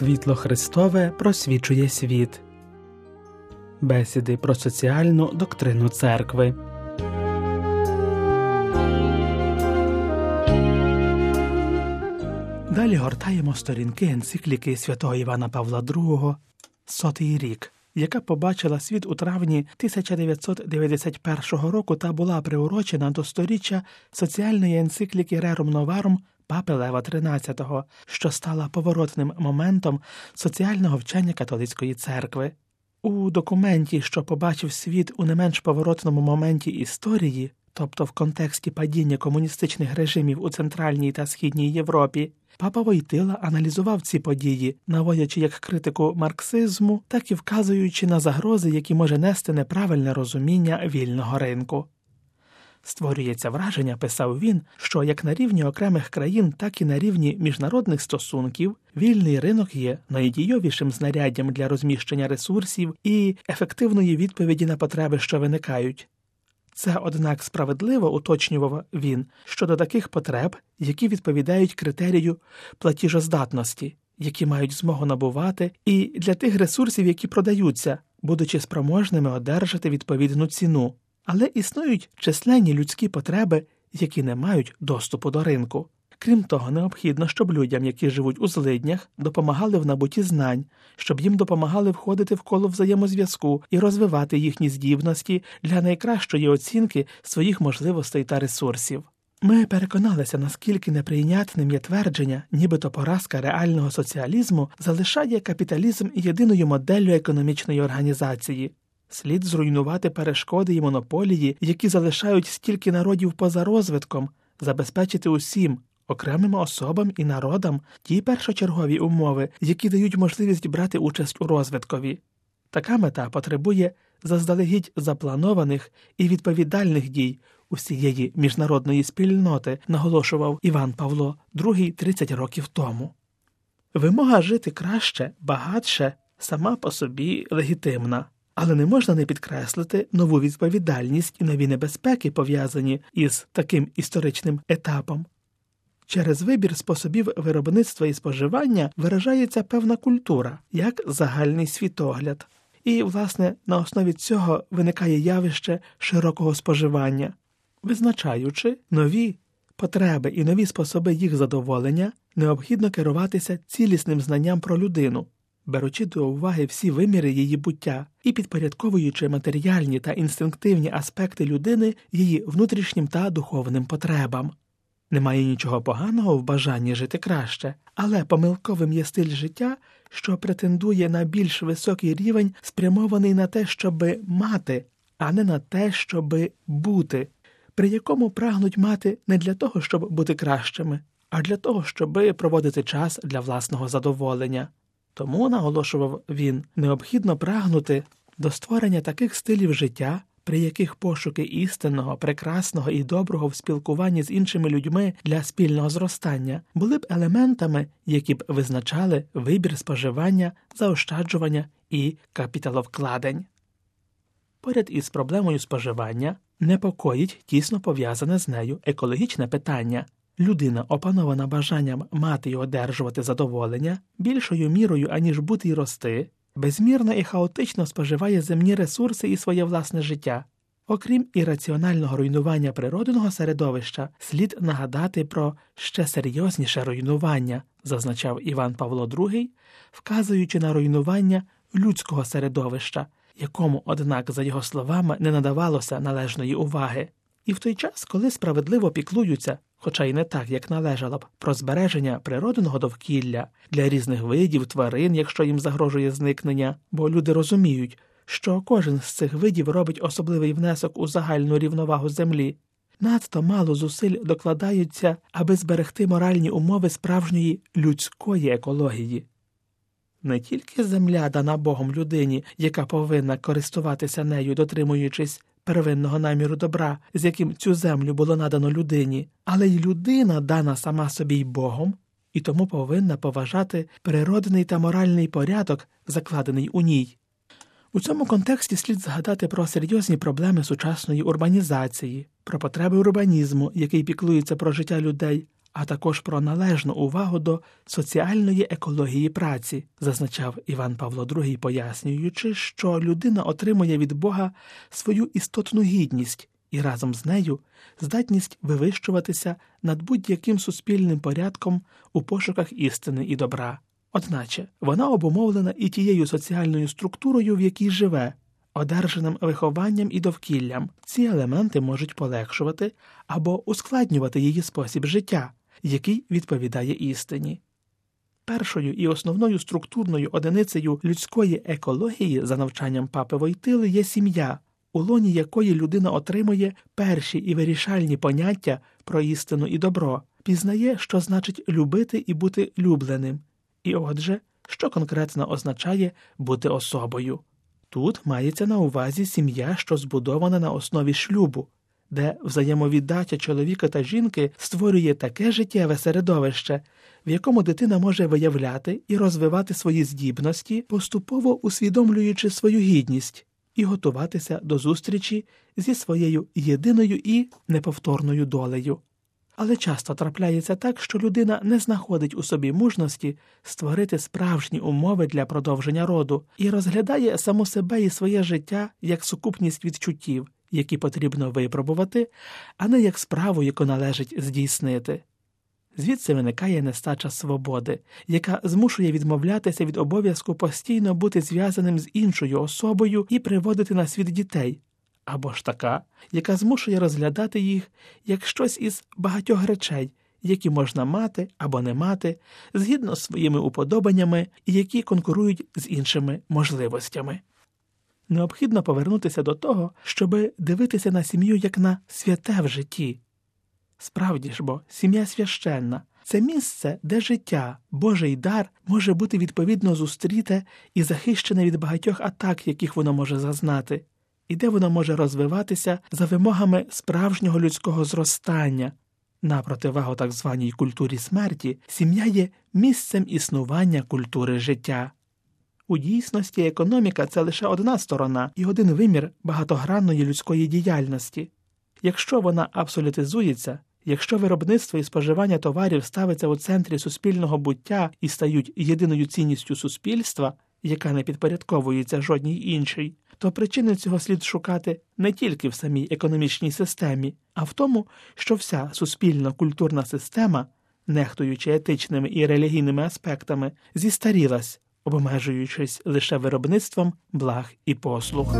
Світло Христове просвічує світ. Бесіди про соціальну доктрину церкви. Далі гортаємо сторінки енцикліки святого Івана Павла II Сотий рік, яка побачила світ у травні 1991 року та була приурочена до сторіччя соціальної енцикліки Рерум Новарум папи Лева XIII, що стала поворотним моментом соціального вчення католицької церкви. У документі, що побачив світ у не менш поворотному моменті історії, тобто в контексті падіння комуністичних режимів у Центральній та Східній Європі, папа Войтила аналізував ці події, наводячи як критику марксизму, так і вказуючи на загрози, які може нести неправильне розуміння вільного ринку. Створюється враження, писав він, що як на рівні окремих країн, так і на рівні міжнародних стосунків вільний ринок є найдійовішим знаряддям для розміщення ресурсів і ефективної відповіді на потреби, що виникають. Це, однак, справедливо уточнював він щодо таких потреб, які відповідають критерію платіжоздатності, які мають змогу набувати, і для тих ресурсів, які продаються, будучи спроможними одержати відповідну ціну. Але існують численні людські потреби, які не мають доступу до ринку. Крім того, необхідно, щоб людям, які живуть у злиднях, допомагали в набутті знань, щоб їм допомагали входити в коло взаємозв'язку і розвивати їхні здібності для найкращої оцінки своїх можливостей та ресурсів. Ми переконалися, наскільки неприйнятним є твердження, нібито поразка реального соціалізму залишає капіталізм єдиною моделлю економічної організації. Слід зруйнувати перешкоди і монополії, які залишають стільки народів поза розвитком, забезпечити усім, окремим особам і народам ті першочергові умови, які дають можливість брати участь у розвиткові. Така мета потребує заздалегідь запланованих і відповідальних дій усієї міжнародної спільноти, наголошував Іван Павло II 30 років тому. Вимога жити краще, багатше, сама по собі легітимна. Але не можна не підкреслити нову відповідальність і нові небезпеки, пов'язані із таким історичним етапом. Через вибір способів виробництва і споживання виражається певна культура, як загальний світогляд, і, власне, на основі цього виникає явище широкого споживання, визначаючи нові потреби і нові способи їх задоволення, необхідно керуватися цілісним знанням про людину беручи до уваги всі виміри її буття і підпорядковуючи матеріальні та інстинктивні аспекти людини її внутрішнім та духовним потребам. Немає нічого поганого в бажанні жити краще, але помилковим є стиль життя, що претендує на більш високий рівень, спрямований на те, щоби мати, а не на те, щоби бути, при якому прагнуть мати не для того, щоб бути кращими, а для того, щоби проводити час для власного задоволення. Тому, наголошував він, необхідно прагнути до створення таких стилів життя, при яких пошуки істинного, прекрасного і доброго в спілкуванні з іншими людьми для спільного зростання були б елементами, які б визначали вибір споживання, заощаджування і капіталовкладень. Поряд із проблемою споживання непокоїть тісно пов'язане з нею екологічне питання. Людина, опанована бажанням мати й одержувати задоволення, більшою мірою, аніж бути й рости, безмірно і хаотично споживає земні ресурси і своє власне життя. Окрім ірраціонального руйнування природного середовища, слід нагадати про ще серйозніше руйнування, зазначав Іван Павло II, вказуючи на руйнування людського середовища, якому, однак, за його словами, не надавалося належної уваги. І в той час, коли справедливо піклуються хоча й не так, як належало б, про збереження природного довкілля для різних видів тварин, якщо їм загрожує зникнення, бо люди розуміють, що кожен з цих видів робить особливий внесок у загальну рівновагу землі. Надто мало зусиль докладаються, аби зберегти моральні умови справжньої людської екології. Не тільки земля дана Богом людині, яка повинна користуватися нею, дотримуючись первинного наміру добра, з яким цю землю було надано людині, але й людина дана сама собі й Богом, і тому повинна поважати природний та моральний порядок, закладений у ній. У цьому контексті слід згадати про серйозні проблеми сучасної урбанізації, про потреби урбанізму, який піклується про життя людей, а також про належну увагу до соціальної екології праці, зазначав Іван Павло II, пояснюючи, що людина отримує від Бога свою істотну гідність і разом з нею здатність вивищуватися над будь-яким суспільним порядком у пошуках істини і добра. Одначе вона обумовлена і тією соціальною структурою, в якій живе, одержаним вихованням і довкіллям. Ці елементи можуть полегшувати або ускладнювати її спосіб життя, який відповідає істині. Першою і основною структурною одиницею людської екології за навчанням папи Войтили є сім'я, у лоні якої людина отримує перші і вирішальні поняття про істину і добро, пізнає, що значить любити і бути любленим, і отже, що конкретно означає бути особою. Тут мається на увазі сім'я, що збудована на основі шлюбу, де взаємовіддача чоловіка та жінки створює таке життєве середовище, в якому дитина може виявляти і розвивати свої здібності, поступово усвідомлюючи свою гідність і готуватися до зустрічі зі своєю єдиною і неповторною долею. Але часто трапляється так, що людина не знаходить у собі мужності створити справжні умови для продовження роду і розглядає саму себе і своє життя як сукупність відчуттів, які потрібно випробувати, а не як справу, яку належить здійснити. Звідси виникає нестача свободи, яка змушує відмовлятися від обов'язку постійно бути зв'язаним з іншою особою і приводити на світ дітей, або ж така, яка змушує розглядати їх як щось із багатьох речей, які можна мати або не мати, згідно з своїми уподобаннями і які конкурують з іншими можливостями. Необхідно повернутися до того, щоби дивитися на сім'ю як на святе в житті. Справді ж бо, сім'я священна це місце, де життя, Божий дар може бути відповідно зустріте і захищене від багатьох атак, яких воно може зазнати, і де воно може розвиватися за вимогами справжнього людського зростання. На противагу так званій культурі смерті, сім'я є місцем існування культури життя. У дійсності економіка це лише одна сторона і один вимір багатогранної людської діяльності. Якщо вона абсолютизується, якщо виробництво і споживання товарів ставиться у центрі суспільного буття і стають єдиною цінністю суспільства, яка не підпорядковується жодній іншій, то причини цього слід шукати не тільки в самій економічній системі, а в тому, що вся суспільна культурна система, нехтуючи етичними і релігійними аспектами, зістарілась, обмежуючись лише виробництвом благ і послуг.